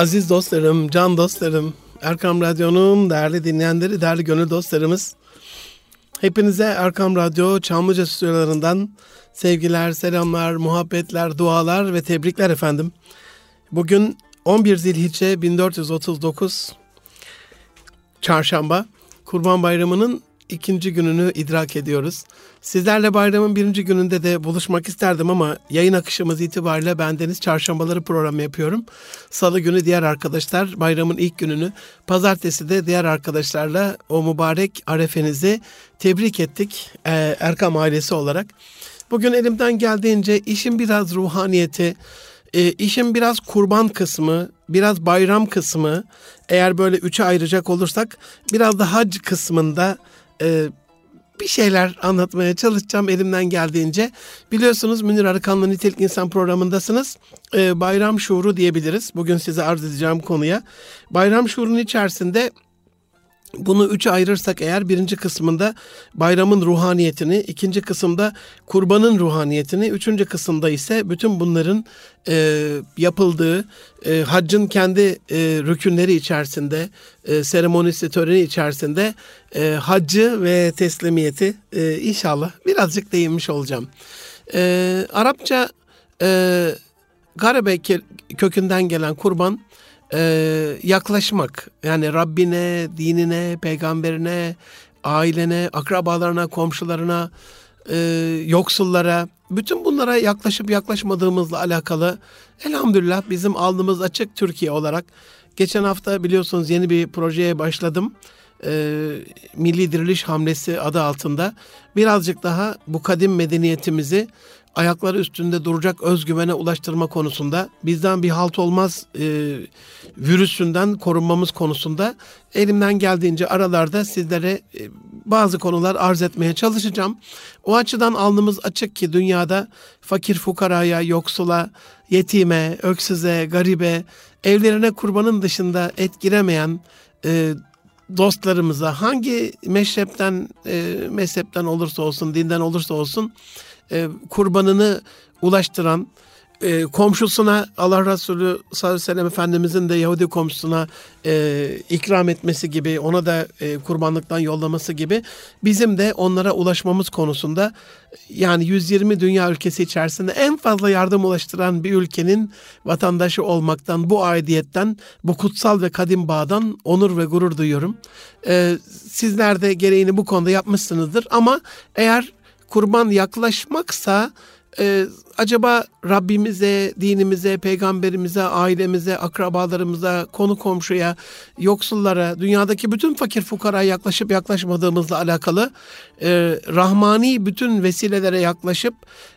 Aziz dostlarım, can dostlarım, Erkam Radyo'nun değerli dinleyenleri, değerli gönül dostlarımız. Hepinize Erkam Radyo Çamlıca stüdyolarından sevgiler, selamlar, muhabbetler, dualar ve tebrikler efendim. Bugün 11 Zilhicce 1439 Çarşamba Kurban Bayramı'nın ikinci gününü idrak ediyoruz. Sizlerle bayramın birinci gününde de buluşmak isterdim ama yayın akışımız itibariyle ben Deniz Çarşambaları programı yapıyorum. Salı günü diğer arkadaşlar bayramın ilk gününü, pazartesi de diğer arkadaşlarla o mübarek arefenizi tebrik ettik e, Erkam ailesi olarak. Bugün elimden geldiğince işin biraz ruhaniyeti, e, işin biraz kurban kısmı, biraz bayram kısmı, eğer böyle üçe ayıracak olursak biraz da hac kısmında e, bir şeyler anlatmaya çalışacağım elimden geldiğince. Biliyorsunuz Münir Arıkan'la Nitelik İnsan programındasınız. E, bayram şuuru diyebiliriz. Bugün size arz edeceğim konuya. Bayram şuurunun içerisinde bunu üçe ayırırsak eğer birinci kısmında bayramın ruhaniyetini, ikinci kısımda kurbanın ruhaniyetini, üçüncü kısımda ise bütün bunların e, yapıldığı e, haccın kendi e, rükünleri içerisinde, e, seremonisi, töreni içerisinde e, haccı ve teslimiyeti e, inşallah birazcık değinmiş olacağım. E, Arapça e, Garebe kökünden gelen kurban e, yaklaşmak. Yani Rabbine, dinine, peygamberine, ailene, akrabalarına, komşularına, e, yoksullara, bütün bunlara yaklaşıp yaklaşmadığımızla alakalı elhamdülillah bizim alnımız açık Türkiye olarak. Geçen hafta biliyorsunuz yeni bir projeye başladım. E, Milli Diriliş Hamlesi adı altında birazcık daha bu kadim medeniyetimizi ayakları üstünde duracak özgüvene ulaştırma konusunda bizden bir halt olmaz e, virüsünden korunmamız konusunda elimden geldiğince aralarda sizlere e, bazı konular arz etmeye çalışacağım. O açıdan alnımız açık ki dünyada fakir fukaraya, yoksula, yetime, öksüze, garibe, evlerine kurbanın dışında et giremeyen e, dostlarımıza hangi meşrepten, e, mezhepten olursa olsun, dinden olursa olsun e, kurbanını ulaştıran, e, komşusuna Allah Resulü sallallahu aleyhi ve sellem Efendimizin de Yahudi komşusuna e, ikram etmesi gibi, ona da e, kurbanlıktan yollaması gibi bizim de onlara ulaşmamız konusunda yani 120 dünya ülkesi içerisinde en fazla yardım ulaştıran bir ülkenin vatandaşı olmaktan, bu aidiyetten, bu kutsal ve kadim bağdan onur ve gurur duyuyorum. E, sizler de gereğini bu konuda yapmışsınızdır ama eğer kurban yaklaşmaksa e, acaba Rabbimize, dinimize, peygamberimize, ailemize, akrabalarımıza, konu komşuya, yoksullara, dünyadaki bütün fakir fukara yaklaşıp yaklaşmadığımızla alakalı e, rahmani bütün vesilelere yaklaşıp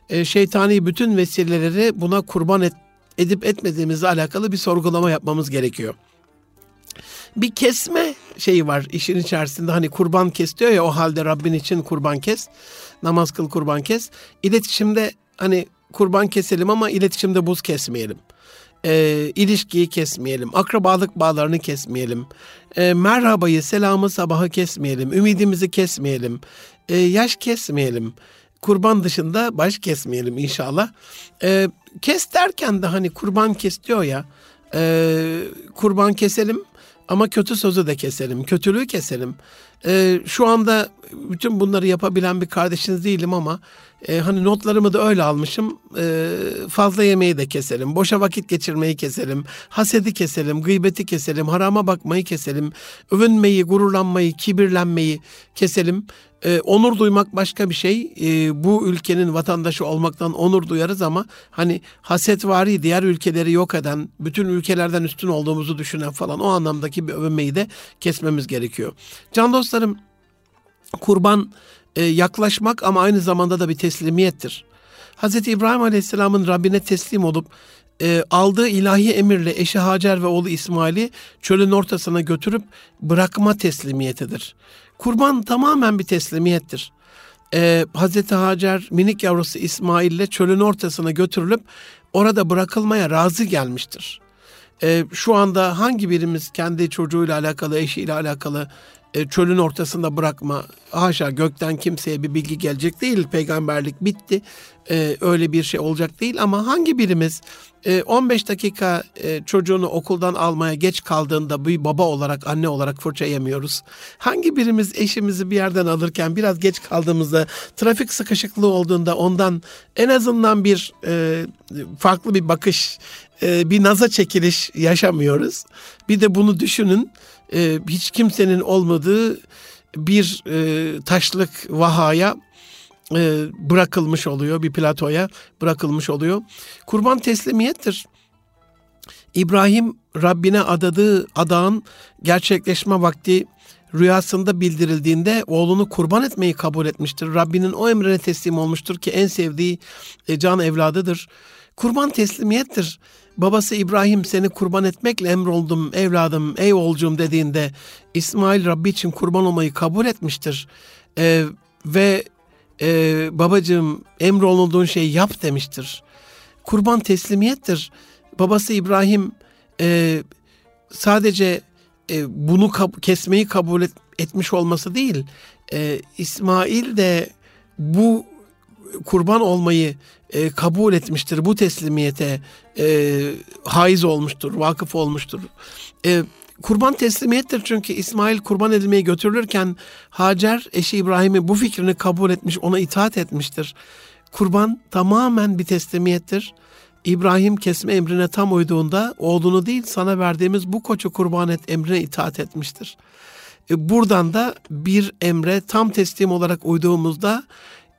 e, şeytani bütün vesileleri buna kurban et, edip etmediğimizle alakalı bir sorgulama yapmamız gerekiyor. Bir kesme şeyi var işin içerisinde. Hani kurban kes diyor ya o halde Rabbin için kurban kes namaz kıl kurban kes. İletişimde hani kurban keselim ama iletişimde buz kesmeyelim. E, ilişkiyi kesmeyelim akrabalık bağlarını kesmeyelim. E, merhabayı selamı sabahı kesmeyelim ümidimizi kesmeyelim. E, yaş kesmeyelim kurban dışında baş kesmeyelim inşallah. E, kes derken de hani kurban kes diyor ya e, kurban keselim ama kötü sözü de keselim, kötülüğü keselim. Ee, şu anda bütün bunları yapabilen bir kardeşiniz değilim ama e, hani notlarımı da öyle almışım. E, fazla yemeği de keselim, boşa vakit geçirmeyi keselim, hasedi keselim, gıybeti keselim, harama bakmayı keselim, övünmeyi, gururlanmayı, kibirlenmeyi keselim. E, onur duymak başka bir şey. E, bu ülkenin vatandaşı olmaktan onur duyarız ama hani hasetvari diğer ülkeleri yok eden, bütün ülkelerden üstün olduğumuzu düşünen falan o anlamdaki bir övünmeyi de kesmemiz gerekiyor. Can dostlarım kurban e, yaklaşmak ama aynı zamanda da bir teslimiyettir. Hz. İbrahim Aleyhisselam'ın Rabbine teslim olup e, aldığı ilahi emirle eşi Hacer ve oğlu İsmail'i çölün ortasına götürüp bırakma teslimiyetidir. Kurban tamamen bir teslimiyettir. Ee, Hazreti Hacer minik yavrusu İsmail ile çölün ortasına götürülüp orada bırakılmaya razı gelmiştir. Ee, şu anda hangi birimiz kendi çocuğuyla alakalı, eşiyle alakalı e, çölün ortasında bırakma. Haşa gökten kimseye bir bilgi gelecek değil. Peygamberlik bitti. E, öyle bir şey olacak değil ama hangi birimiz 15 dakika çocuğunu okuldan almaya geç kaldığında bir baba olarak, anne olarak fırça yemiyoruz? Hangi birimiz eşimizi bir yerden alırken biraz geç kaldığımızda, trafik sıkışıklığı olduğunda ondan en azından bir farklı bir bakış, bir naza çekiliş yaşamıyoruz? Bir de bunu düşünün e, hiç kimsenin olmadığı bir e, taşlık vahaya e, bırakılmış oluyor, bir platoya bırakılmış oluyor. Kurban teslimiyettir. İbrahim Rabbine adadığı adağın gerçekleşme vakti rüyasında bildirildiğinde oğlunu kurban etmeyi kabul etmiştir. Rabbinin o emrine teslim olmuştur ki en sevdiği e, can evladıdır. Kurban teslimiyettir babası İbrahim seni kurban etmekle emroldum evladım ey oğulcum dediğinde İsmail Rabbi için kurban olmayı kabul etmiştir. Ee, ve e, babacığım emrolunduğun şeyi yap demiştir. Kurban teslimiyettir. Babası İbrahim e, sadece e, bunu kab- kesmeyi kabul et- etmiş olması değil, e, İsmail de bu kurban olmayı e, kabul etmiştir. Bu teslimiyete e, haiz olmuştur, vakıf olmuştur. E, kurban teslimiyettir çünkü İsmail kurban edilmeye götürülürken Hacer eşi İbrahim'i bu fikrini kabul etmiş, ona itaat etmiştir. Kurban tamamen bir teslimiyettir. İbrahim kesme emrine tam uyduğunda oğlunu değil sana verdiğimiz bu koçu kurban et emrine itaat etmiştir. E, buradan da bir emre tam teslim olarak uyduğumuzda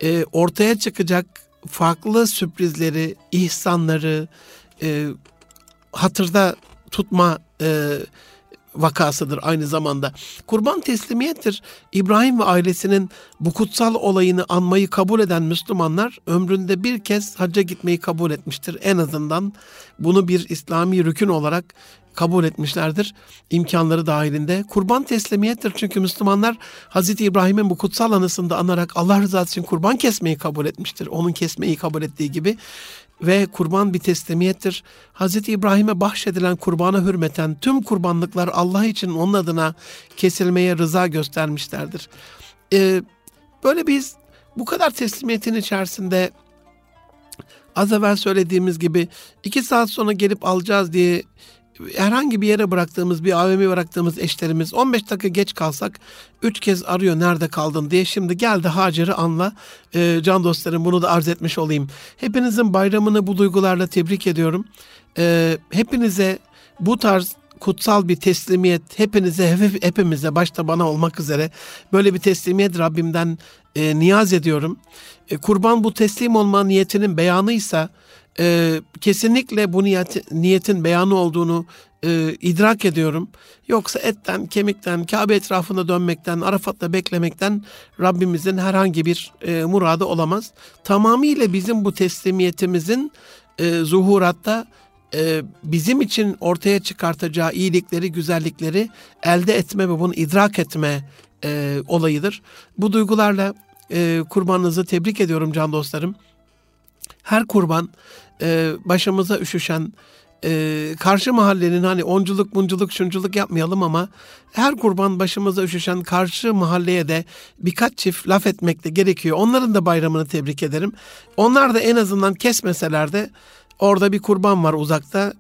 e, ortaya çıkacak farklı sürprizleri, ihsanları e, hatırda tutma e, vakasıdır aynı zamanda. Kurban teslimiyettir. İbrahim ve ailesinin bu kutsal olayını anmayı kabul eden Müslümanlar ömründe bir kez hacca gitmeyi kabul etmiştir. En azından bunu bir İslami rükün olarak kabul etmişlerdir imkanları dahilinde. Kurban teslimiyettir çünkü Müslümanlar Hazreti İbrahim'in bu kutsal anısında anarak Allah rızası için kurban kesmeyi kabul etmiştir. Onun kesmeyi kabul ettiği gibi ve kurban bir teslimiyettir. Hazreti İbrahim'e bahşedilen kurbana hürmeten tüm kurbanlıklar Allah için onun adına kesilmeye rıza göstermişlerdir. Ee, böyle biz bu kadar teslimiyetin içerisinde az evvel söylediğimiz gibi iki saat sonra gelip alacağız diye herhangi bir yere bıraktığımız bir AVM bıraktığımız eşlerimiz 15 dakika geç kalsak 3 kez arıyor nerede kaldın diye şimdi geldi Hacer'i anla e, can dostlarım bunu da arz etmiş olayım. Hepinizin bayramını bu duygularla tebrik ediyorum. E, hepinize bu tarz kutsal bir teslimiyet hepinize hepimize başta bana olmak üzere böyle bir teslimiyet Rabbimden e, niyaz ediyorum. E, kurban bu teslim olma niyetinin beyanıysa e, kesinlikle bu niyet, niyetin beyanı olduğunu e, idrak ediyorum. Yoksa etten, kemikten, Kabe etrafında dönmekten, Arafat'ta beklemekten Rabbimizin herhangi bir e, muradı olamaz. Tamamıyla bizim bu teslimiyetimizin e, zuhuratta e, bizim için ortaya çıkartacağı iyilikleri, güzellikleri elde etme ve bunu idrak etme e, olayıdır. Bu duygularla e, kurbanınızı tebrik ediyorum can dostlarım. Her kurban e, başımıza üşüşen e, karşı mahallenin hani onculuk bunculuk şunculuk yapmayalım ama her kurban başımıza üşüşen karşı mahalleye de birkaç çift laf etmek de gerekiyor. Onların da bayramını tebrik ederim. Onlar da en azından kesmeseler de orada bir kurban var uzakta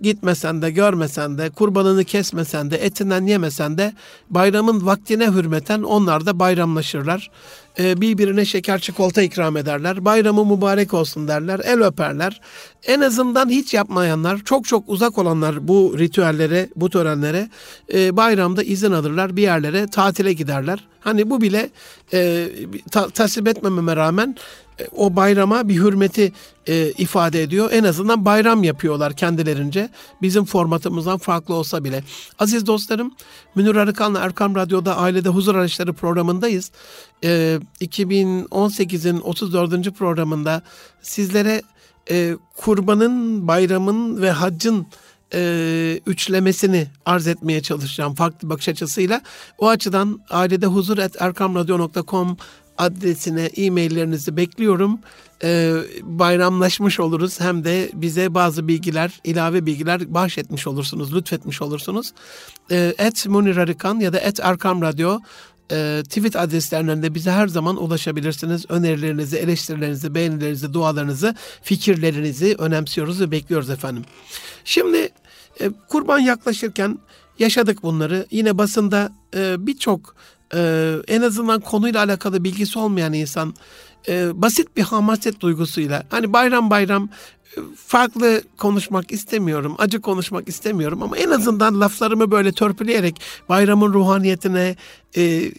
gitmesen de görmesen de kurbanını kesmesen de etinden yemesen de bayramın vaktine hürmeten onlar da bayramlaşırlar. Ee, birbirine şeker çikolata ikram ederler. Bayramı mübarek olsun derler. El öperler. En azından hiç yapmayanlar, çok çok uzak olanlar bu ritüellere, bu törenlere e, bayramda izin alırlar. Bir yerlere tatile giderler. Hani bu bile e, ta, tasvip etmememe rağmen o bayrama bir hürmeti e, ifade ediyor. En azından bayram yapıyorlar kendilerince. Bizim formatımızdan farklı olsa bile. Aziz dostlarım, Münir Arıkan'la Erkam Radyo'da Ailede Huzur Araçları programındayız. E, 2018'in 34. programında sizlere e, kurbanın, bayramın ve haccın e, üçlemesini arz etmeye çalışacağım farklı bakış açısıyla. O açıdan ailede huzur et erkamradyo.com adresine e-maillerinizi bekliyorum. Ee, bayramlaşmış oluruz hem de bize bazı bilgiler, ilave bilgiler bahşetmiş olursunuz, lütfetmiş olursunuz. Ee, et Munir Arıkan ya da et Arkam Radyo e, tweet adreslerinden de bize her zaman ulaşabilirsiniz. Önerilerinizi, eleştirilerinizi, beğenilerinizi, dualarınızı, fikirlerinizi önemsiyoruz ve bekliyoruz efendim. Şimdi e, kurban yaklaşırken yaşadık bunları. Yine basında e, birçok e, en azından konuyla alakalı bilgisi olmayan insan e, basit bir hamaset duygusuyla hani bayram bayram e, farklı konuşmak istemiyorum, acı konuşmak istemiyorum ama en azından laflarımı böyle törpüleyerek bayramın ruhaniyetine e,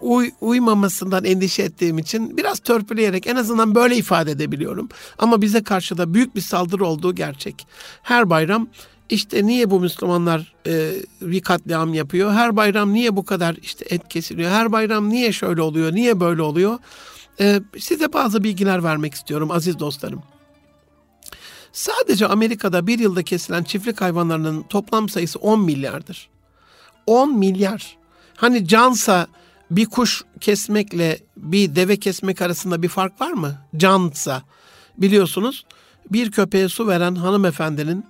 uy, uymamasından endişe ettiğim için biraz törpüleyerek en azından böyle ifade edebiliyorum. Ama bize karşı da büyük bir saldırı olduğu gerçek. Her bayram işte niye bu Müslümanlar e, bir katliam yapıyor? Her bayram niye bu kadar işte et kesiliyor? Her bayram niye şöyle oluyor? Niye böyle oluyor? E, size bazı bilgiler vermek istiyorum aziz dostlarım. Sadece Amerika'da bir yılda kesilen çiftlik hayvanlarının toplam sayısı 10 milyardır. 10 milyar. Hani cansa bir kuş kesmekle bir deve kesmek arasında bir fark var mı? Cansa. Biliyorsunuz bir köpeğe su veren hanımefendinin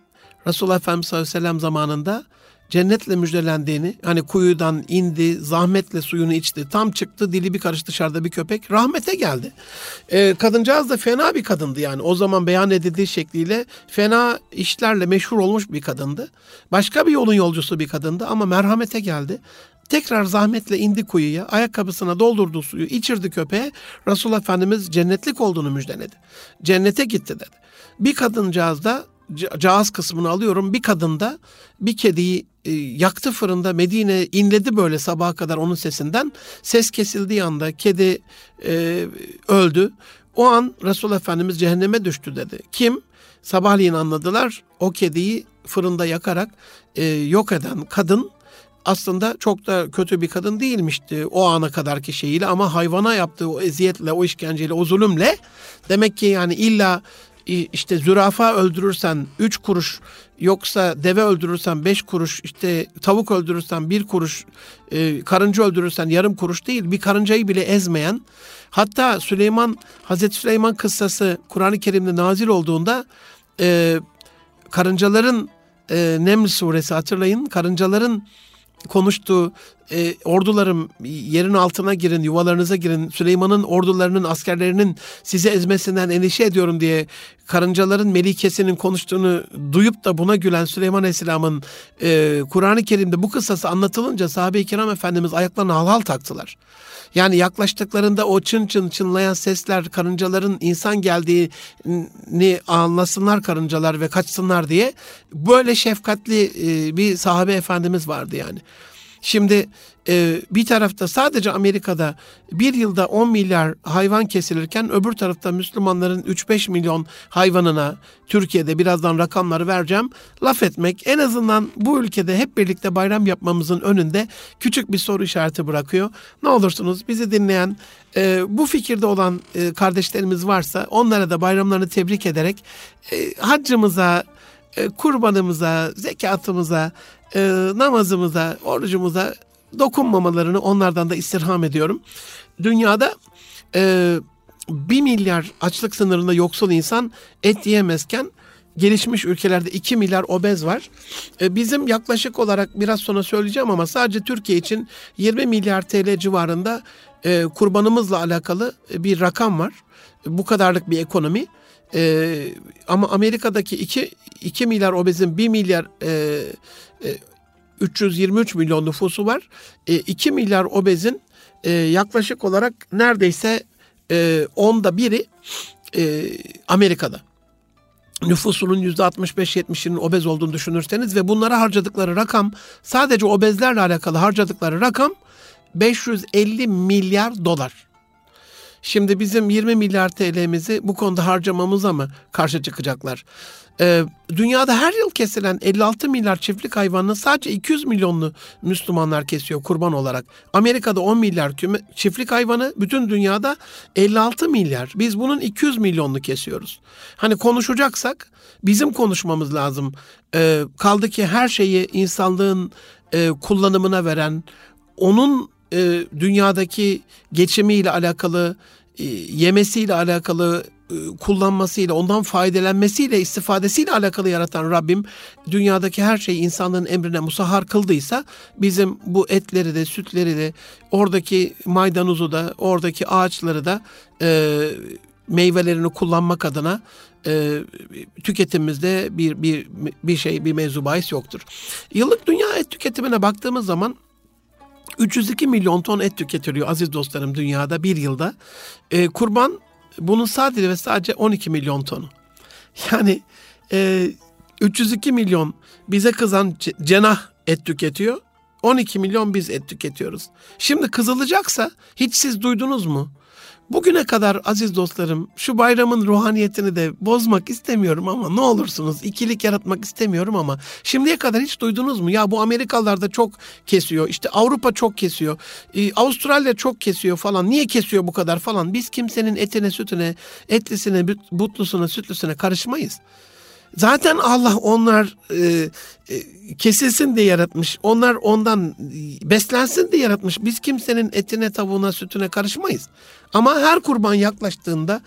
Resulullah Efendimiz sallallahu aleyhi ve sellem zamanında cennetle müjdelendiğini, hani kuyudan indi, zahmetle suyunu içti, tam çıktı, dili bir karış dışarıda bir köpek, rahmete geldi. Ee, kadıncağız da fena bir kadındı yani. O zaman beyan edildiği şekliyle fena işlerle meşhur olmuş bir kadındı. Başka bir yolun yolcusu bir kadındı ama merhamete geldi. Tekrar zahmetle indi kuyuya, ayakkabısına doldurdu suyu, içirdi köpeğe. Resulullah Efendimiz cennetlik olduğunu müjdeledi. Cennete gitti dedi. Bir kadıncağız da cağız kısmını alıyorum. Bir kadın da bir kediyi e, yaktı fırında Medine inledi böyle sabaha kadar onun sesinden. Ses kesildiği anda kedi e, öldü. O an Resul Efendimiz cehenneme düştü dedi. Kim? Sabahleyin anladılar. O kediyi fırında yakarak e, yok eden kadın aslında çok da kötü bir kadın değilmişti o ana kadarki şeyiyle ama hayvana yaptığı o eziyetle, o işkenceyle, o zulümle demek ki yani illa işte zürafa öldürürsen 3 kuruş yoksa deve öldürürsen 5 kuruş işte tavuk öldürürsen 1 kuruş e, karınca öldürürsen yarım kuruş değil bir karıncayı bile ezmeyen hatta Süleyman Hazreti Süleyman kıssası Kur'an-ı Kerim'de nazil olduğunda e, karıncaların e, Neml suresi hatırlayın karıncaların konuştuğu e, ordularım yerin altına girin, yuvalarınıza girin. Süleyman'ın ordularının, askerlerinin sizi ezmesinden endişe ediyorum diye karıncaların melikesinin konuştuğunu duyup da buna gülen Süleyman Aleyhisselam'ın e, Kur'an-ı Kerim'de bu kıssası anlatılınca sahabe-i kiram efendimiz ayaklarına halhal taktılar. Yani yaklaştıklarında o çın çın çınlayan sesler karıncaların insan geldiğini anlasınlar karıncalar ve kaçsınlar diye böyle şefkatli e, bir sahabe efendimiz vardı yani. Şimdi e, bir tarafta sadece Amerika'da bir yılda 10 milyar hayvan kesilirken öbür tarafta Müslümanların 3-5 milyon hayvanına Türkiye'de birazdan rakamları vereceğim. Laf etmek en azından bu ülkede hep birlikte bayram yapmamızın önünde küçük bir soru işareti bırakıyor. Ne olursunuz bizi dinleyen e, bu fikirde olan e, kardeşlerimiz varsa onlara da bayramlarını tebrik ederek e, haccımıza, e, kurbanımıza, zekatımıza, e, namazımıza, orucumuza dokunmamalarını onlardan da istirham ediyorum. Dünyada e, 1 milyar açlık sınırında yoksul insan et yiyemezken gelişmiş ülkelerde 2 milyar obez var. E, bizim yaklaşık olarak biraz sonra söyleyeceğim ama sadece Türkiye için 20 milyar TL civarında e, kurbanımızla alakalı bir rakam var. Bu kadarlık bir ekonomi. E, ama Amerika'daki 2, 2 milyar obezin 1 milyar e, e, 323 milyon nüfusu var. E, 2 milyar obezin e, yaklaşık olarak neredeyse e, onda biri e, Amerika'da. Nüfusunun %65-70'inin obez olduğunu düşünürseniz ve bunlara harcadıkları rakam sadece obezlerle alakalı harcadıkları rakam 550 milyar dolar. Şimdi bizim 20 milyar TL'mizi bu konuda harcamamıza mı karşı çıkacaklar? Ee, dünyada her yıl kesilen 56 milyar çiftlik hayvanını sadece 200 milyonlu Müslümanlar kesiyor kurban olarak. Amerika'da 10 milyar küme, çiftlik hayvanı, bütün dünyada 56 milyar. Biz bunun 200 milyonunu kesiyoruz. Hani konuşacaksak bizim konuşmamız lazım. Ee, kaldı ki her şeyi insanlığın e, kullanımına veren, onun e, dünyadaki geçimiyle alakalı, e, yemesiyle alakalı, e, kullanmasıyla, ondan faydelenmesiyle, istifadesiyle alakalı yaratan Rabbim dünyadaki her şeyi insanlığın emrine musahhar kıldıysa bizim bu etleri de, sütleri de, oradaki maydanozu da, oradaki ağaçları da e, meyvelerini kullanmak adına e, tüketimimizde bir bir bir şey bir mevzu yoktur. Yıllık dünya et tüketimine baktığımız zaman 302 milyon ton et tüketiliyor aziz dostlarım dünyada bir yılda. E, kurban bunun sadece ve sadece 12 milyon tonu. Yani e, 302 milyon bize kızan cenah et tüketiyor. 12 milyon biz et tüketiyoruz. Şimdi kızılacaksa hiç siz duydunuz mu? Bugüne kadar aziz dostlarım şu bayramın ruhaniyetini de bozmak istemiyorum ama ne olursunuz ikilik yaratmak istemiyorum ama şimdiye kadar hiç duydunuz mu? Ya bu Amerikalılar da çok kesiyor işte Avrupa çok kesiyor e, Avustralya çok kesiyor falan niye kesiyor bu kadar falan biz kimsenin etine sütüne etlisine butlusuna sütlüsüne karışmayız. Zaten Allah onlar e, e, kesilsin diye yaratmış. Onlar ondan beslensin diye yaratmış. Biz kimsenin etine, tavuğuna, sütüne karışmayız. Ama her kurban yaklaştığında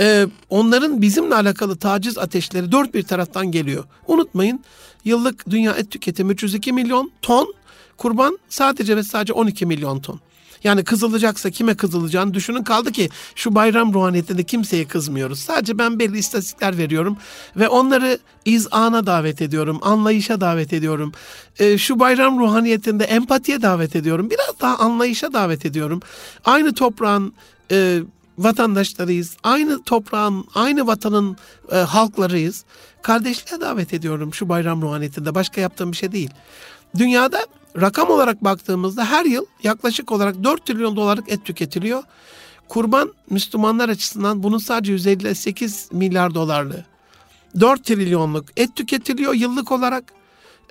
e, onların bizimle alakalı taciz ateşleri dört bir taraftan geliyor. Unutmayın yıllık dünya et tüketimi 302 milyon ton, kurban sadece ve sadece 12 milyon ton. Yani kızılacaksa kime kızılacağını düşünün. Kaldı ki şu bayram ruhaniyetinde kimseye kızmıyoruz. Sadece ben belli istatistikler veriyorum ve onları izana davet ediyorum, anlayışa davet ediyorum. E, şu bayram ruhaniyetinde empatiye davet ediyorum. Biraz daha anlayışa davet ediyorum. Aynı toprağın e, vatandaşlarıyız. Aynı toprağın, aynı vatanın e, halklarıyız. Kardeşliğe davet ediyorum şu bayram ruhaniyetinde. Başka yaptığım bir şey değil. Dünyada rakam olarak baktığımızda her yıl yaklaşık olarak 4 trilyon dolarlık et tüketiliyor. Kurban Müslümanlar açısından bunun sadece 158 milyar dolarlığı. 4 trilyonluk et tüketiliyor yıllık olarak.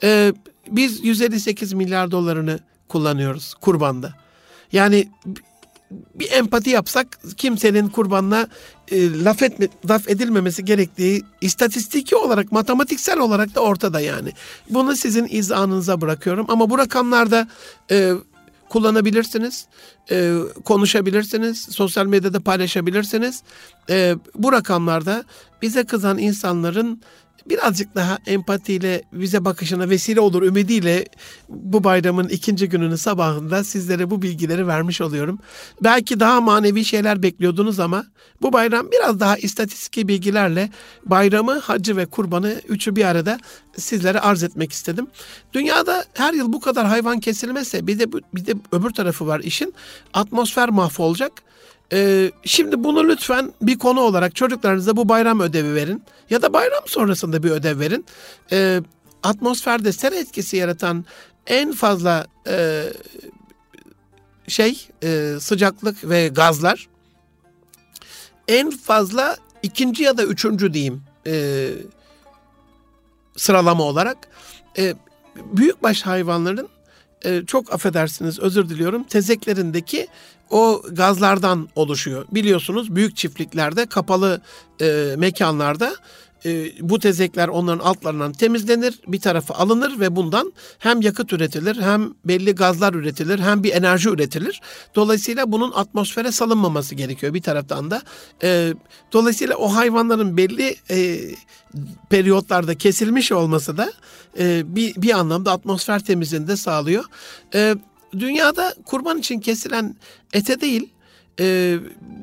Ee, biz 158 milyar dolarını kullanıyoruz kurbanda. Yani bir empati yapsak kimsenin kurbanına e, laf, etme, laf edilmemesi gerektiği istatistiki olarak, matematiksel olarak da ortada yani. Bunu sizin izanınıza bırakıyorum. Ama bu rakamlarda e, kullanabilirsiniz, e, konuşabilirsiniz, sosyal medyada paylaşabilirsiniz. E, bu rakamlarda bize kızan insanların birazcık daha empatiyle bize bakışına vesile olur ümidiyle bu bayramın ikinci gününün sabahında sizlere bu bilgileri vermiş oluyorum. Belki daha manevi şeyler bekliyordunuz ama bu bayram biraz daha istatistik bilgilerle bayramı, hacı ve kurbanı üçü bir arada sizlere arz etmek istedim. Dünyada her yıl bu kadar hayvan kesilmese bir de bir de öbür tarafı var işin. Atmosfer mahvolacak. Ee, şimdi bunu lütfen bir konu olarak çocuklarınıza bu bayram ödevi verin. Ya da bayram sonrasında bir ödev verin. Ee, atmosferde sera etkisi yaratan en fazla e, şey e, sıcaklık ve gazlar en fazla ikinci ya da üçüncü diyeyim e, sıralama olarak e, büyükbaş hayvanların e, çok affedersiniz özür diliyorum tezeklerindeki o gazlardan oluşuyor. Biliyorsunuz büyük çiftliklerde kapalı e, mekanlarda e, bu tezekler onların altlarından temizlenir, bir tarafa alınır ve bundan hem yakıt üretilir, hem belli gazlar üretilir, hem bir enerji üretilir. Dolayısıyla bunun atmosfere salınmaması gerekiyor bir taraftan da. E, dolayısıyla o hayvanların belli e, periyotlarda kesilmiş olması da e, bir, bir anlamda atmosfer temizliğini de sağlıyor. E, dünyada kurban için kesilen ete değil, e,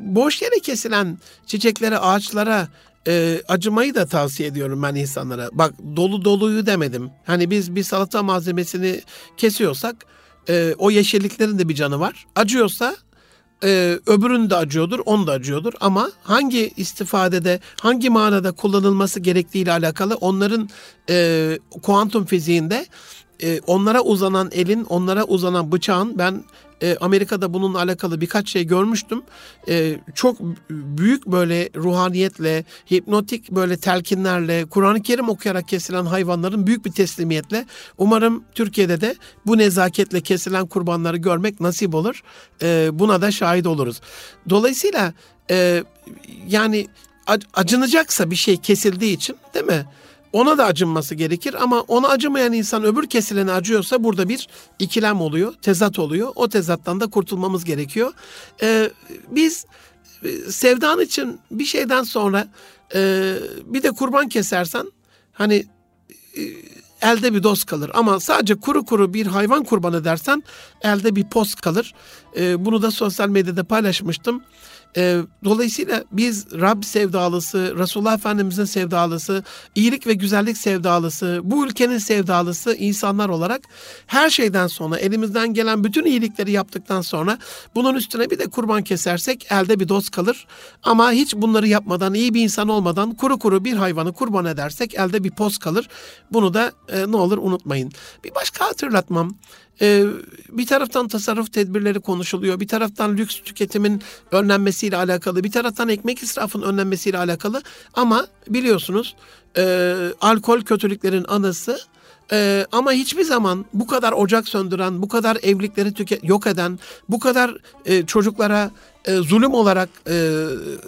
boş yere kesilen çiçeklere, ağaçlara e, acımayı da tavsiye ediyorum ben insanlara. Bak dolu doluyu demedim. Hani biz bir salata malzemesini kesiyorsak e, o yeşilliklerin de bir canı var. Acıyorsa e, öbürünün de acıyordur, onun da acıyordur. Ama hangi istifadede, hangi manada kullanılması gerektiği ile alakalı onların e, kuantum fiziğinde e, onlara uzanan elin, onlara uzanan bıçağın ben e, Amerika'da bununla alakalı birkaç şey görmüştüm. E, çok büyük böyle ruhaniyetle, hipnotik böyle telkinlerle, Kur'an-ı Kerim okuyarak kesilen hayvanların büyük bir teslimiyetle umarım Türkiye'de de bu nezaketle kesilen kurbanları görmek nasip olur. E, buna da şahit oluruz. Dolayısıyla yani acınacaksa bir şey kesildiği için değil mi? Ona da acınması gerekir ama ona acımayan insan öbür kesilene acıyorsa burada bir ikilem oluyor, tezat oluyor. O tezattan da kurtulmamız gerekiyor. Ee, biz e, sevdan için bir şeyden sonra e, bir de kurban kesersen hani e, elde bir dost kalır. Ama sadece kuru kuru bir hayvan kurban edersen elde bir post kalır. E, bunu da sosyal medyada paylaşmıştım. E, dolayısıyla biz Rab sevdalısı, Resulullah Efendimizin sevdalısı, iyilik ve güzellik sevdalısı, bu ülkenin sevdalısı insanlar olarak her şeyden sonra elimizden gelen bütün iyilikleri yaptıktan sonra bunun üstüne bir de kurban kesersek elde bir dost kalır. Ama hiç bunları yapmadan, iyi bir insan olmadan kuru kuru bir hayvanı kurban edersek elde bir poz kalır. Bunu da e, ne olur unutmayın. Bir başka hatırlatmam. Ee, bir taraftan tasarruf tedbirleri konuşuluyor, bir taraftan lüks tüketimin önlenmesiyle alakalı, bir taraftan ekmek israfının önlenmesiyle alakalı. Ama biliyorsunuz e, alkol kötülüklerin anası. Ee, ama hiçbir zaman bu kadar ocak söndüren, bu kadar evlilikleri tüke- yok eden, bu kadar e, çocuklara e, zulüm olarak, e,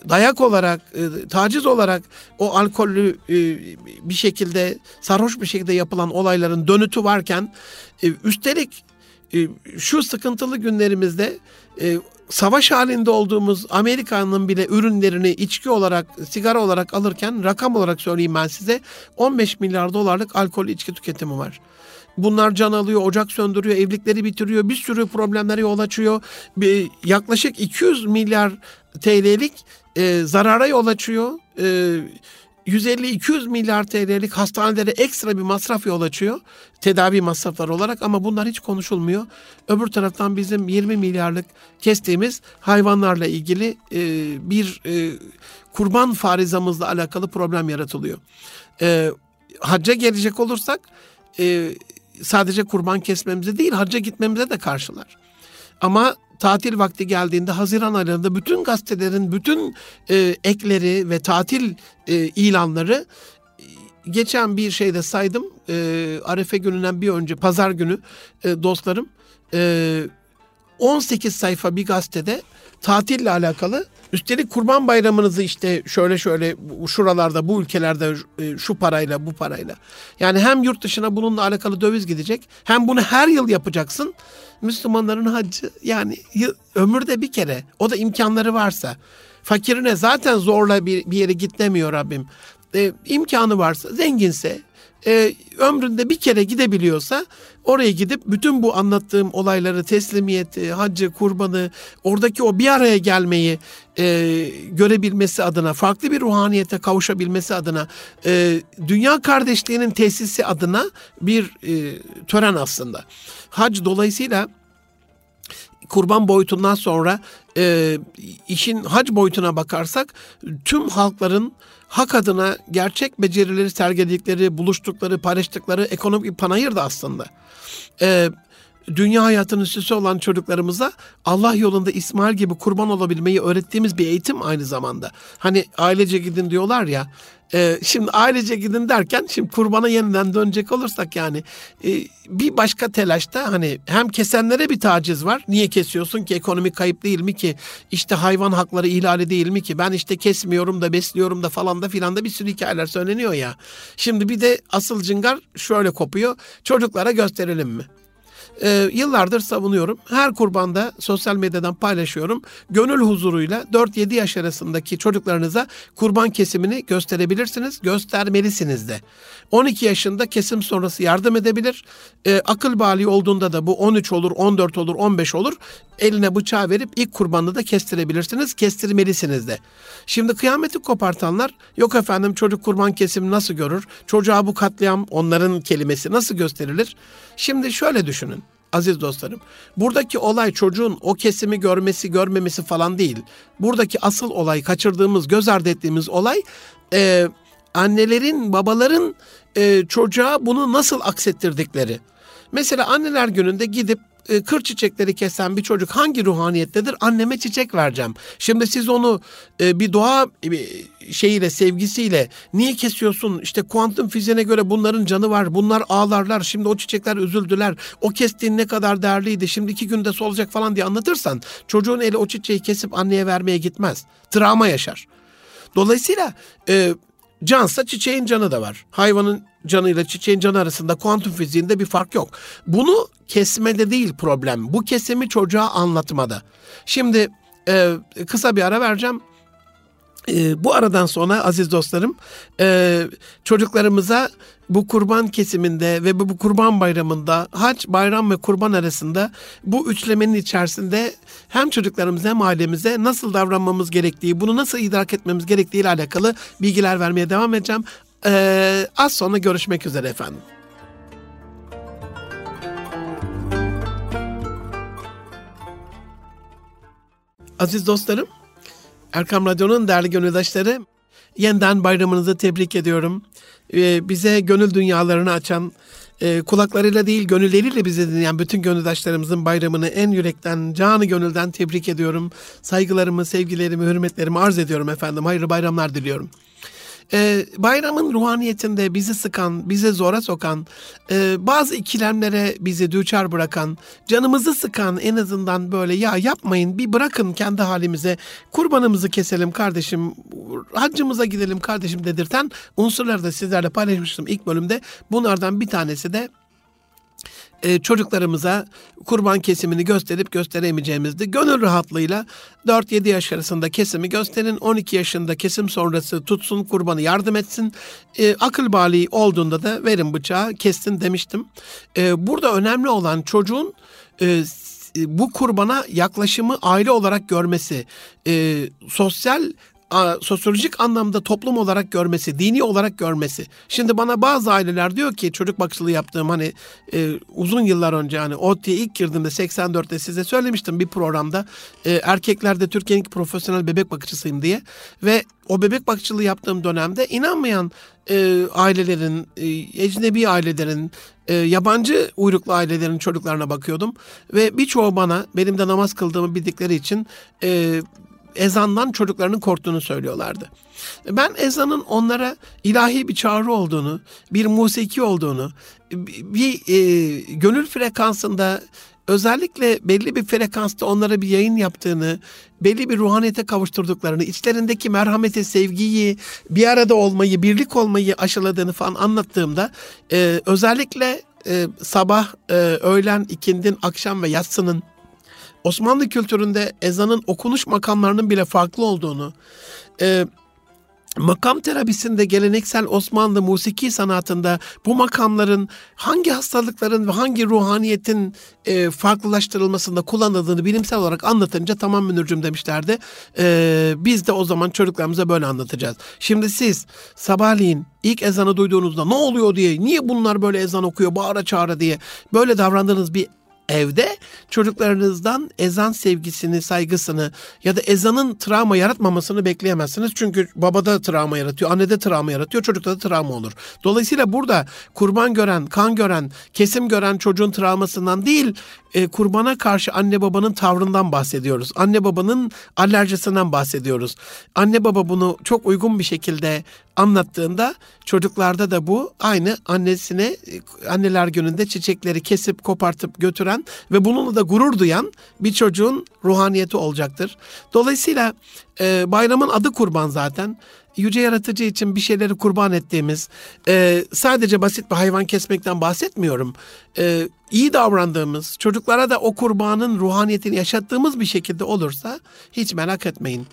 dayak olarak, e, taciz olarak o alkollü e, bir şekilde, sarhoş bir şekilde yapılan olayların dönütü varken, e, üstelik e, şu sıkıntılı günlerimizde e, savaş halinde olduğumuz Amerika'nın bile ürünlerini içki olarak, sigara olarak alırken rakam olarak söyleyeyim ben size 15 milyar dolarlık alkol içki tüketimi var. Bunlar can alıyor, ocak söndürüyor, evlilikleri bitiriyor, bir sürü problemlere yol açıyor. Bir, yaklaşık 200 milyar TL'lik e, zarara yol açıyor. E, 150-200 milyar TL'lik hastanelere ekstra bir masraf yol açıyor. Tedavi masrafları olarak ama bunlar hiç konuşulmuyor. Öbür taraftan bizim 20 milyarlık kestiğimiz hayvanlarla ilgili e, bir e, kurban farizamızla alakalı problem yaratılıyor. E, hacca gelecek olursak e, sadece kurban kesmemize değil hacca gitmemize de karşılar. Ama tatil vakti geldiğinde Haziran aylarında bütün gazetelerin bütün e, ekleri ve tatil e, ilanları e, geçen bir şeyde saydım. E, Arefe gününden bir önce pazar günü e, dostlarım e, 18 sayfa bir gazetede tatille alakalı üstelik kurban bayramınızı işte şöyle şöyle şuralarda bu ülkelerde e, şu parayla bu parayla. Yani hem yurt dışına bununla alakalı döviz gidecek hem bunu her yıl yapacaksın. Müslümanların haccı yani ömürde bir kere o da imkanları varsa fakirine zaten zorla bir, bir yere git demiyor Rabbim. E, imkanı varsa zenginse e, ömründe bir kere gidebiliyorsa oraya gidip bütün bu anlattığım olayları teslimiyeti, haccı, kurbanı, oradaki o bir araya gelmeyi e, görebilmesi adına, farklı bir ruhaniyete kavuşabilmesi adına, e, dünya kardeşliğinin tesisi adına bir e, tören aslında. Hac dolayısıyla kurban boyutundan sonra e, işin hac boyutuna bakarsak tüm halkların hak adına gerçek becerileri sergiledikleri, buluştukları, paylaştıkları ekonomik bir panayır da aslında. Ee, dünya hayatının süsü olan çocuklarımıza Allah yolunda İsmail gibi kurban olabilmeyi öğrettiğimiz bir eğitim aynı zamanda. Hani ailece gidin diyorlar ya. E, şimdi ailece gidin derken şimdi kurbana yeniden dönecek olursak yani e, bir başka telaşta hani hem kesenlere bir taciz var. Niye kesiyorsun ki ekonomik kayıp değil mi ki? İşte hayvan hakları ihlali değil mi ki? Ben işte kesmiyorum da besliyorum da falan da filan da bir sürü hikayeler söyleniyor ya. Şimdi bir de asıl cıngar şöyle kopuyor. Çocuklara gösterelim mi? E, yıllardır savunuyorum. Her kurbanda sosyal medyadan paylaşıyorum. Gönül huzuruyla 4-7 yaş arasındaki çocuklarınıza kurban kesimini gösterebilirsiniz. Göstermelisiniz de. 12 yaşında kesim sonrası yardım edebilir. E, akıl bali olduğunda da bu 13 olur, 14 olur, 15 olur. Eline bıçağı verip ilk kurbanını da kestirebilirsiniz. Kestirmelisiniz de. Şimdi kıyameti kopartanlar yok efendim çocuk kurban kesimi nasıl görür? Çocuğa bu katliam onların kelimesi nasıl gösterilir? Şimdi şöyle düşünün aziz dostlarım. Buradaki olay çocuğun o kesimi görmesi görmemesi falan değil. Buradaki asıl olay kaçırdığımız göz ardı ettiğimiz olay e, annelerin babaların e, çocuğa bunu nasıl aksettirdikleri. Mesela anneler gününde gidip e, kır çiçekleri kesen bir çocuk hangi ruhaniyettedir? Anneme çiçek vereceğim. Şimdi siz onu e, bir doğa e, şeyiyle, sevgisiyle niye kesiyorsun? İşte kuantum fiziğine göre bunların canı var. Bunlar ağlarlar. Şimdi o çiçekler üzüldüler. O kestiğin ne kadar değerliydi. Şimdi iki günde solacak falan diye anlatırsan çocuğun eli o çiçeği kesip anneye vermeye gitmez. Travma yaşar. Dolayısıyla e, cansa çiçeğin canı da var. Hayvanın canıyla çiçeğin canı arasında kuantum fiziğinde bir fark yok. Bunu kesmede değil problem. Bu kesimi çocuğa anlatmada. Şimdi e, kısa bir ara vereceğim. E, bu aradan sonra aziz dostlarım e, çocuklarımıza bu kurban kesiminde ve bu kurban bayramında hac, bayram ve kurban arasında bu üçlemenin içerisinde hem çocuklarımıza hem ailemize nasıl davranmamız gerektiği, bunu nasıl idrak etmemiz gerektiği ile alakalı bilgiler vermeye devam edeceğim. Ee, az sonra görüşmek üzere efendim. Aziz dostlarım, Erkam Radyo'nun değerli gönüldaşları, yeniden bayramınızı tebrik ediyorum. Ee, bize gönül dünyalarını açan, e, kulaklarıyla değil gönülleriyle bizi dinleyen bütün gönüldaşlarımızın bayramını en yürekten, canı gönülden tebrik ediyorum. Saygılarımı, sevgilerimi, hürmetlerimi arz ediyorum efendim. Hayırlı bayramlar diliyorum. Ee, bayramın ruhaniyetinde bizi sıkan, bizi zora sokan, e, bazı ikilemlere bizi düçar bırakan, canımızı sıkan en azından böyle ya yapmayın bir bırakın kendi halimize, kurbanımızı keselim kardeşim, haccımıza gidelim kardeşim dedirten unsurları da sizlerle paylaşmıştım ilk bölümde. Bunlardan bir tanesi de e, çocuklarımıza kurban kesimini gösterip gösteremeyeceğimizdi. Gönül rahatlığıyla 4-7 yaş arasında kesimi gösterin. 12 yaşında kesim sonrası tutsun kurbanı yardım etsin. E, akıl bali olduğunda da verin bıçağı kessin demiştim. E, burada önemli olan çocuğun e, bu kurbana yaklaşımı aile olarak görmesi, e, sosyal sosyolojik anlamda toplum olarak görmesi, dini olarak görmesi. Şimdi bana bazı aileler diyor ki çocuk bakıcılığı yaptığım hani e, uzun yıllar önce hani ODTÜ'ye ilk girdiğimde 84'te size söylemiştim bir programda. E, erkeklerde Türkiye'nin profesyonel bebek bakıcısıyım diye ve o bebek bakıcılığı yaptığım dönemde inanmayan e, ailelerin, e, ecnebi ailelerin, e, yabancı uyruklu ailelerin çocuklarına bakıyordum. Ve birçoğu bana benim de namaz kıldığımı bildikleri için e, ezandan çocuklarının korktuğunu söylüyorlardı. Ben ezanın onlara ilahi bir çağrı olduğunu, bir musiki olduğunu, bir e, gönül frekansında özellikle belli bir frekansta onlara bir yayın yaptığını, belli bir ruhaniyete kavuşturduklarını, içlerindeki merhameti, sevgiyi, bir arada olmayı, birlik olmayı aşıladığını falan anlattığımda e, özellikle e, sabah, e, öğlen, ikindin, akşam ve yatsının Osmanlı kültüründe ezanın okunuş makamlarının bile farklı olduğunu, e, makam terapisinde geleneksel Osmanlı musiki sanatında bu makamların hangi hastalıkların ve hangi ruhaniyetin e, farklılaştırılmasında kullanıldığını bilimsel olarak anlatınca tamam Münir'cüm demişlerdi. E, biz de o zaman çocuklarımıza böyle anlatacağız. Şimdi siz sabahleyin ilk ezanı duyduğunuzda ne oluyor diye, niye bunlar böyle ezan okuyor, bağıra çağıra diye böyle davrandığınız bir evde çocuklarınızdan ezan sevgisini, saygısını ya da ezanın travma yaratmamasını bekleyemezsiniz. Çünkü babada travma yaratıyor, annede travma yaratıyor, çocukta da travma olur. Dolayısıyla burada kurban gören, kan gören, kesim gören çocuğun travmasından değil, e, kurbana karşı anne babanın tavrından bahsediyoruz. Anne babanın alerjisinden bahsediyoruz. Anne baba bunu çok uygun bir şekilde anlattığında çocuklarda da bu aynı annesine anneler gününde çiçekleri kesip kopartıp götüren ve bununla da gurur duyan bir çocuğun ruhaniyeti olacaktır. Dolayısıyla e, bayramın adı kurban zaten yüce yaratıcı için bir şeyleri kurban ettiğimiz, e, sadece basit bir hayvan kesmekten bahsetmiyorum. E, iyi davrandığımız, çocuklara da o kurbanın ruhaniyetini yaşattığımız bir şekilde olursa hiç merak etmeyin.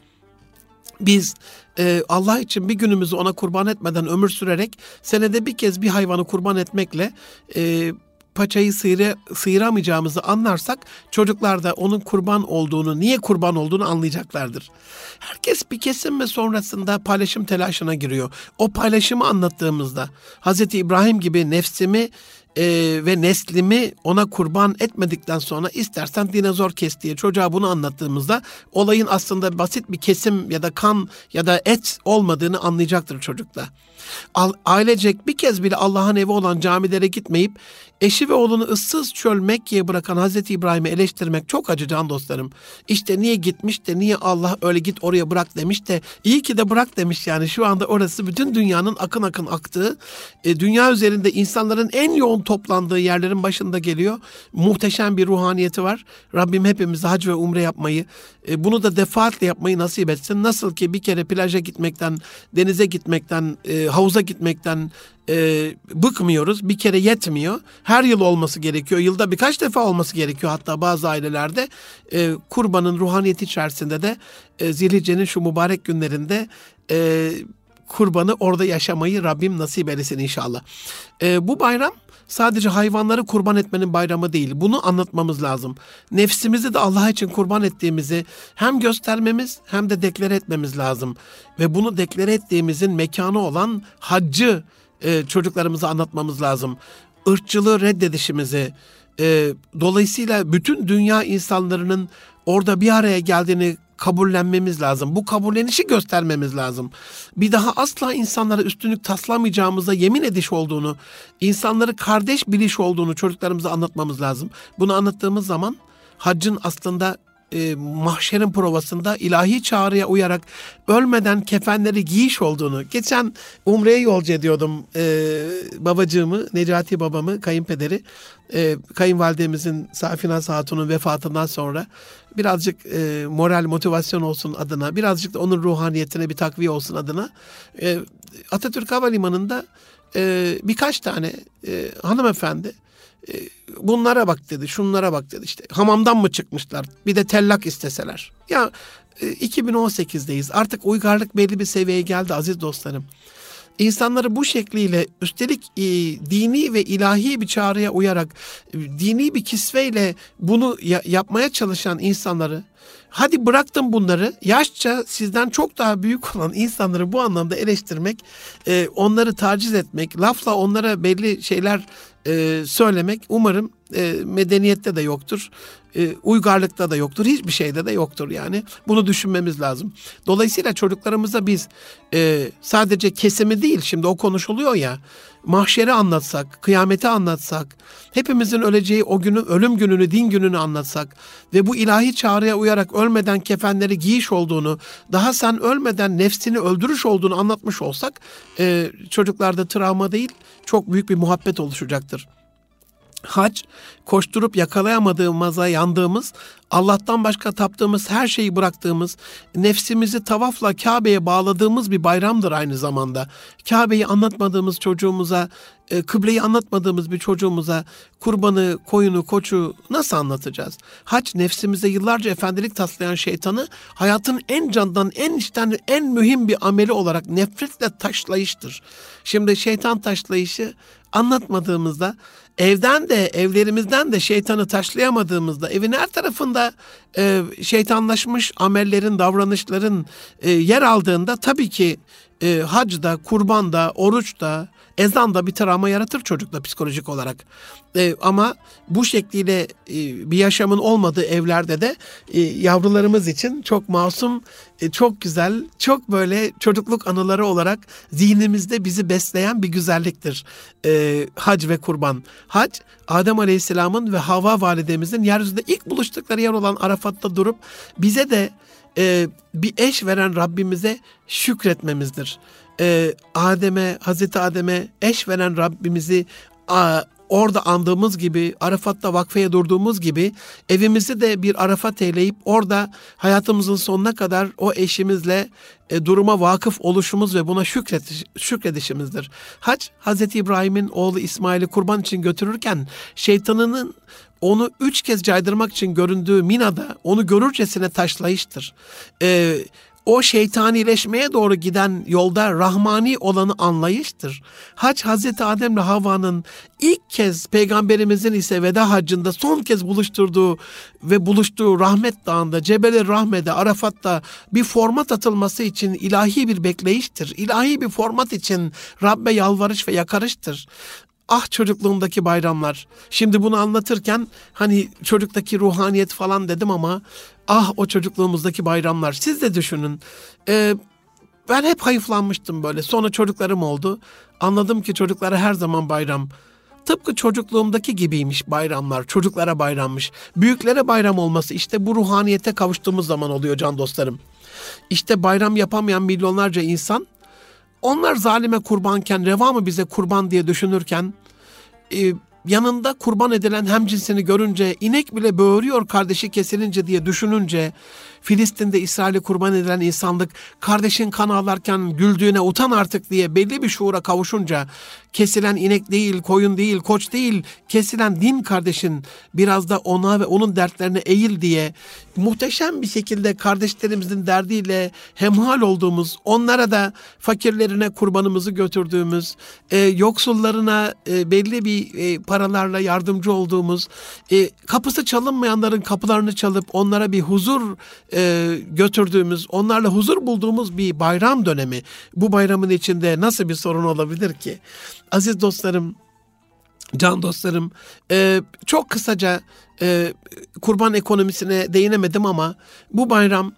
Biz e, Allah için bir günümüzü ona kurban etmeden ömür sürerek senede bir kez bir hayvanı kurban etmekle e, paçayı sıyıra, sıyıramayacağımızı anlarsak çocuklar da onun kurban olduğunu, niye kurban olduğunu anlayacaklardır. Herkes bir kesim ve sonrasında paylaşım telaşına giriyor. O paylaşımı anlattığımızda Hz. İbrahim gibi nefsimi e, ve neslimi ona kurban etmedikten sonra istersen dinozor kes diye çocuğa bunu anlattığımızda olayın aslında basit bir kesim ya da kan ya da et olmadığını anlayacaktır çocukta. Ailecek bir kez bile Allah'ın evi olan camilere gitmeyip eşi ve oğlunu ıssız çöl Mekke'ye bırakan Hazreti İbrahim'i eleştirmek çok acı can dostlarım. İşte niye gitmiş de niye Allah öyle git oraya bırak demiş de iyi ki de bırak demiş yani şu anda orası bütün dünyanın akın akın aktığı, e, dünya üzerinde insanların en yoğun toplandığı yerlerin başında geliyor. Muhteşem bir ruhaniyeti var. Rabbim hepimize hac ve umre yapmayı, e, bunu da defaatle yapmayı nasip etsin. Nasıl ki bir kere plaja gitmekten, denize gitmekten, e, havuza gitmekten e, bıkmıyoruz. Bir kere yetmiyor. Her yıl olması gerekiyor. Yılda birkaç defa olması gerekiyor. Hatta bazı ailelerde e, kurbanın ruhaniyeti içerisinde de e, Zilhicce'nin şu mübarek günlerinde e, kurbanı orada yaşamayı Rabbim nasip eylesin inşallah. E, bu bayram sadece hayvanları kurban etmenin bayramı değil. Bunu anlatmamız lazım. Nefsimizi de Allah için kurban ettiğimizi hem göstermemiz hem de deklare etmemiz lazım. Ve bunu deklare ettiğimizin mekanı olan haccı e, çocuklarımıza anlatmamız lazım. Irkçılığı reddedişimizi, e, dolayısıyla bütün dünya insanlarının orada bir araya geldiğini kabullenmemiz lazım. Bu kabullenişi göstermemiz lazım. Bir daha asla insanlara üstünlük taslamayacağımıza yemin ediş olduğunu, insanları kardeş biliş olduğunu çocuklarımıza anlatmamız lazım. Bunu anlattığımız zaman haccın aslında e, mahşerin provasında ilahi çağrıya uyarak ölmeden kefenleri giyiş olduğunu. Geçen Umre'ye yolcu ediyordum e, babacığımı, Necati babamı, kayınpederi. E, kayınvalidemizin Safina Hatun'un vefatından sonra birazcık e, moral motivasyon olsun adına, birazcık da onun ruhaniyetine bir takviye olsun adına e, Atatürk Havalimanı'nda e, birkaç tane e, hanımefendi e, bunlara bak dedi, şunlara bak dedi. İşte hamamdan mı çıkmışlar? Bir de tellak isteseler. Ya 2018'deyiz. E, Artık uygarlık belli bir seviyeye geldi aziz dostlarım. İnsanları bu şekliyle üstelik e, dini ve ilahi bir çağrıya uyarak e, dini bir kisveyle bunu ya, yapmaya çalışan insanları hadi bıraktım bunları yaşça sizden çok daha büyük olan insanları bu anlamda eleştirmek e, onları taciz etmek lafla onlara belli şeyler e, söylemek umarım e, medeniyette de yoktur. E, uygarlıkta da yoktur. Hiçbir şeyde de yoktur yani. Bunu düşünmemiz lazım. Dolayısıyla çocuklarımıza biz e, sadece kesimi değil şimdi o konuşuluyor ya mahşeri anlatsak, kıyameti anlatsak, hepimizin öleceği o günü, ölüm gününü, din gününü anlatsak ve bu ilahi çağrıya uyarak ölmeden kefenleri giyiş olduğunu, daha sen ölmeden nefsini öldürüş olduğunu anlatmış olsak, e, çocuklarda travma değil, çok büyük bir muhabbet oluşacaktır. Hac, koşturup yakalayamadığımıza yandığımız, Allah'tan başka taptığımız her şeyi bıraktığımız, nefsimizi tavafla Kabe'ye bağladığımız bir bayramdır aynı zamanda. Kabe'yi anlatmadığımız çocuğumuza, e, kıbleyi anlatmadığımız bir çocuğumuza kurbanı, koyunu, koçu nasıl anlatacağız? Hac nefsimize yıllarca efendilik taslayan şeytanı hayatın en candan, en içten, en mühim bir ameli olarak nefretle taşlayıştır. Şimdi şeytan taşlayışı anlatmadığımızda evden de evlerimizden de şeytanı taşlayamadığımızda evin her tarafında e, şeytanlaşmış amellerin davranışların e, yer aldığında tabii ki e, hacda, kurbanda, oruçta, ezan da bir travma yaratır çocukla psikolojik olarak. E, ama bu şekliyle e, bir yaşamın olmadığı evlerde de e, yavrularımız için çok masum, e, çok güzel, çok böyle çocukluk anıları olarak zihnimizde bizi besleyen bir güzelliktir. E, hac ve kurban. Hac, Adem Aleyhisselam'ın ve Havva validemizin yeryüzünde ilk buluştukları yer olan Arafat'ta durup bize de e, bir eş veren Rabbimize şükretmemizdir. E, Adem'e, Hazreti Adem'e eş veren Rabbimizi a, orada andığımız gibi, Arafat'ta vakfeye durduğumuz gibi evimizi de bir Arafat eyleyip orada hayatımızın sonuna kadar o eşimizle e, duruma vakıf oluşumuz ve buna şükrediş, şükredişimizdir. Hac, Hazreti İbrahim'in oğlu İsmail'i kurban için götürürken şeytanının onu üç kez caydırmak için göründüğü Mina'da onu görürcesine taşlayıştır. Ee, o şeytanileşmeye doğru giden yolda rahmani olanı anlayıştır. Hac Hazreti Adem ile Havva'nın ilk kez peygamberimizin ise veda haccında son kez buluşturduğu ve buluştuğu rahmet dağında Cebel-i Rahme'de Arafat'ta bir format atılması için ilahi bir bekleyiştir. İlahi bir format için Rabbe yalvarış ve yakarıştır. Ah çocukluğumdaki bayramlar. Şimdi bunu anlatırken hani çocuktaki ruhaniyet falan dedim ama ah o çocukluğumuzdaki bayramlar. Siz de düşünün. Ee, ben hep hayıflanmıştım böyle. Sonra çocuklarım oldu. Anladım ki çocuklara her zaman bayram. Tıpkı çocukluğumdaki gibiymiş bayramlar. Çocuklara bayrammış. Büyüklere bayram olması işte bu ruhaniyete kavuştuğumuz zaman oluyor can dostlarım. İşte bayram yapamayan milyonlarca insan onlar zalime kurbanken reva mı bize kurban diye düşünürken e, yanında kurban edilen hemcinsini görünce, inek bile böğürüyor kardeşi kesilince diye düşününce, Filistin'de İsrail'e kurban edilen insanlık kardeşin kan ağlarken güldüğüne utan artık diye belli bir şuura kavuşunca kesilen inek değil, koyun değil, koç değil, kesilen din kardeşin biraz da ona ve onun dertlerine eğil diye muhteşem bir şekilde kardeşlerimizin derdiyle hemhal olduğumuz, onlara da fakirlerine kurbanımızı götürdüğümüz, e, yoksullarına e, belli bir e, paralarla yardımcı olduğumuz, e, kapısı çalınmayanların kapılarını çalıp onlara bir huzur e, götürdüğümüz, onlarla huzur bulduğumuz bir bayram dönemi. Bu bayramın içinde nasıl bir sorun olabilir ki? Aziz dostlarım, can dostlarım, e, çok kısaca e, kurban ekonomisine değinemedim ama bu bayram,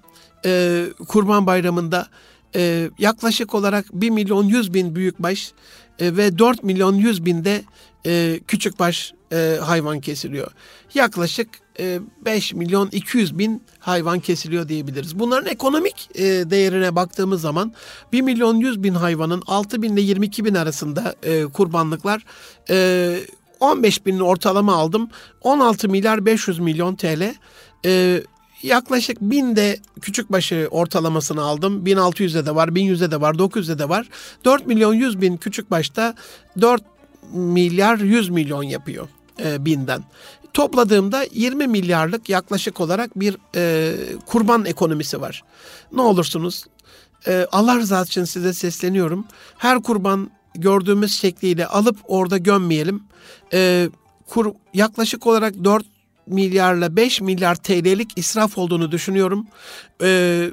e, kurban bayramında e, yaklaşık olarak 1 milyon 100 bin büyükbaş e, ve 4 milyon 100 binde e, küçükbaş e, hayvan kesiliyor. Yaklaşık 5 e, milyon 200 bin hayvan kesiliyor diyebiliriz. Bunların ekonomik e, değerine baktığımız zaman 1 milyon 100 bin hayvanın 6 bin ile 22 bin arasında e, kurbanlıklar 15 bin ortalama aldım. 16 milyar 500 milyon TL. Yaklaşık binde küçük başı ortalamasını aldım. 1600'de de var, 1100'de de var, 900'de de var. 4 milyon 100 bin küçük başta 4 milyar 100 milyon yapıyor e, binden. Topladığımda 20 milyarlık yaklaşık olarak bir e, kurban ekonomisi var. Ne olursunuz e, Allah rızası için size sesleniyorum. Her kurban gördüğümüz şekliyle alıp orada gömmeyelim. E, kur, yaklaşık olarak 4 milyarla 5 milyar TL'lik israf olduğunu düşünüyorum. E,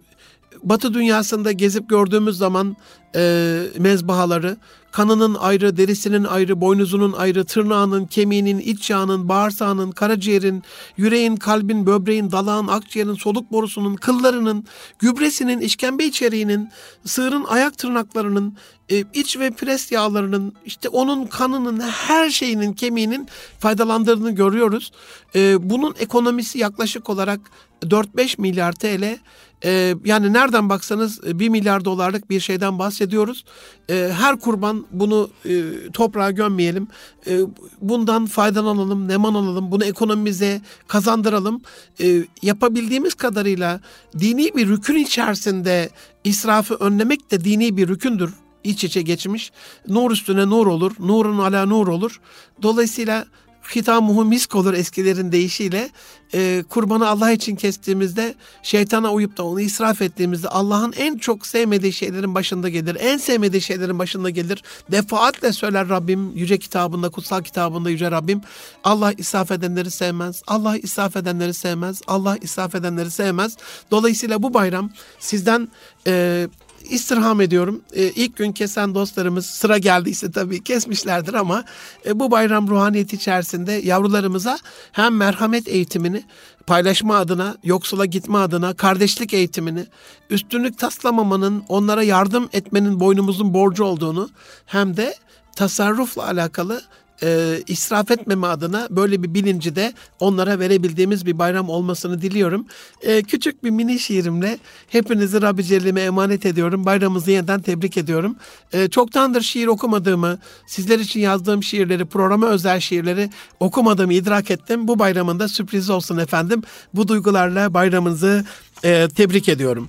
Batı dünyasında gezip gördüğümüz zaman e, mezbahaları kanının ayrı, derisinin ayrı, boynuzunun ayrı, tırnağının, kemiğinin, iç yağının, bağırsağının, karaciğerin, yüreğin, kalbin, böbreğin, dalağın, akciğerin, soluk borusunun, kıllarının, gübresinin, işkembe içeriğinin, sığırın ayak tırnaklarının, e, iç ve pres yağlarının, işte onun kanının, her şeyinin, kemiğinin faydalandığını görüyoruz. E, bunun ekonomisi yaklaşık olarak 4-5 milyar TL ee, yani nereden baksanız 1 e, milyar dolarlık bir şeyden bahsediyoruz. Ee, her kurban bunu e, toprağa gömmeyelim. Ee, bundan faydalanalım, neman alalım, bunu ekonomimize kazandıralım. Ee, yapabildiğimiz kadarıyla dini bir rükün içerisinde israfı önlemek de dini bir rükündür iç içe geçmiş. Nur üstüne nur olur, nurun ala nur olur. Dolayısıyla hitamuhu misk olur eskilerin deyişiyle. E, kurbanı Allah için kestiğimizde şeytana uyup da onu israf ettiğimizde Allah'ın en çok sevmediği şeylerin başında gelir. En sevmediği şeylerin başında gelir. Defaatle söyler Rabbim yüce kitabında, kutsal kitabında yüce Rabbim. Allah israf edenleri sevmez. Allah israf edenleri sevmez. Allah israf edenleri sevmez. Dolayısıyla bu bayram sizden e, istirham ediyorum. E, ilk gün kesen dostlarımız sıra geldiyse tabii kesmişlerdir ama e, bu bayram ruhaniyeti içerisinde yavrularımıza hem merhamet eğitimini paylaşma adına, yoksula gitme adına, kardeşlik eğitimini, üstünlük taslamamanın, onlara yardım etmenin boynumuzun borcu olduğunu hem de tasarrufla alakalı e, israf etmeme adına böyle bir bilinci de onlara verebildiğimiz bir bayram olmasını diliyorum. E, küçük bir mini şiirimle hepinizi Rabbi Celle'me emanet ediyorum. Bayramımızı yeniden tebrik ediyorum. E, çoktandır şiir okumadığımı, sizler için yazdığım şiirleri, programa özel şiirleri okumadığımı idrak ettim. Bu bayramında sürpriz olsun efendim. Bu duygularla bayramınızı e, tebrik ediyorum.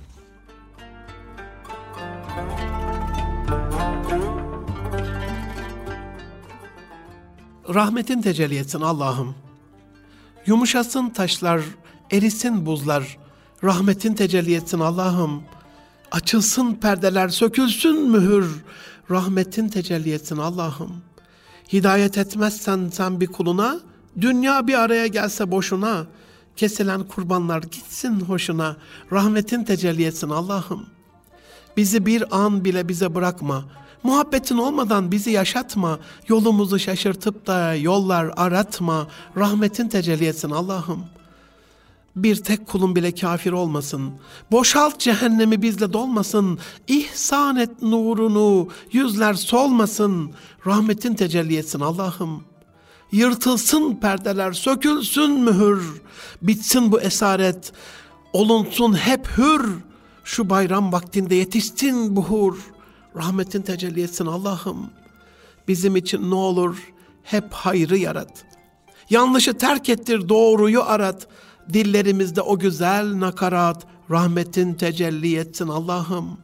Rahmetin tecelli etsin Allah'ım. Yumuşasın taşlar, erisin buzlar, rahmetin tecelli etsin Allah'ım. Açılsın perdeler, sökülsün mühür, rahmetin tecelli etsin Allah'ım. Hidayet etmezsen sen bir kuluna, dünya bir araya gelse boşuna, kesilen kurbanlar gitsin hoşuna, rahmetin tecelli etsin Allah'ım. Bizi bir an bile bize bırakma, Muhabbetin olmadan bizi yaşatma, yolumuzu şaşırtıp da yollar aratma, rahmetin tecelli etsin Allah'ım. Bir tek kulun bile kafir olmasın. Boşalt cehennemi bizle dolmasın. İhsan et nurunu, yüzler solmasın. Rahmetin tecelli etsin Allah'ım. Yırtılsın perdeler, sökülsün mühür. Bitsin bu esaret, olunsun hep hür. Şu bayram vaktinde yetişsin buhur.'' Rahmetin tecelli etsin Allah'ım. Bizim için ne olur hep hayrı yarat. Yanlışı terk ettir, doğruyu arat. Dillerimizde o güzel nakarat, rahmetin tecelli etsin Allah'ım.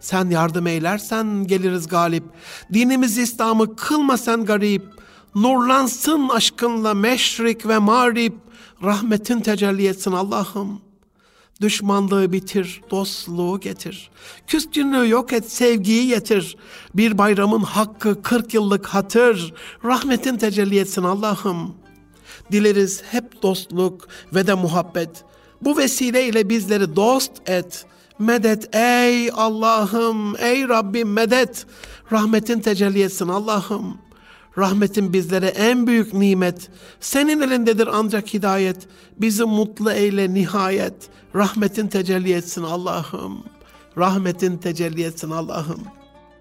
Sen yardım eylersen geliriz galip. Dinimiz İslam'ı kılma sen garip. Nurlansın aşkınla meşrik ve mağrib. Rahmetin tecelli etsin Allah'ım. Düşmanlığı bitir, dostluğu getir. Küskünlüğü yok et, sevgiyi getir. Bir bayramın hakkı kırk yıllık hatır. Rahmetin tecelli etsin Allah'ım. Dileriz hep dostluk ve de muhabbet. Bu vesileyle bizleri dost et. Medet ey Allah'ım, ey Rabbim medet. Rahmetin tecelli etsin Allah'ım. Rahmetin bizlere en büyük nimet. Senin elindedir ancak hidayet. Bizi mutlu eyle nihayet. Rahmetin tecelli etsin Allah'ım. Rahmetin tecelli etsin Allah'ım.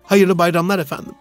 Hayırlı bayramlar efendim.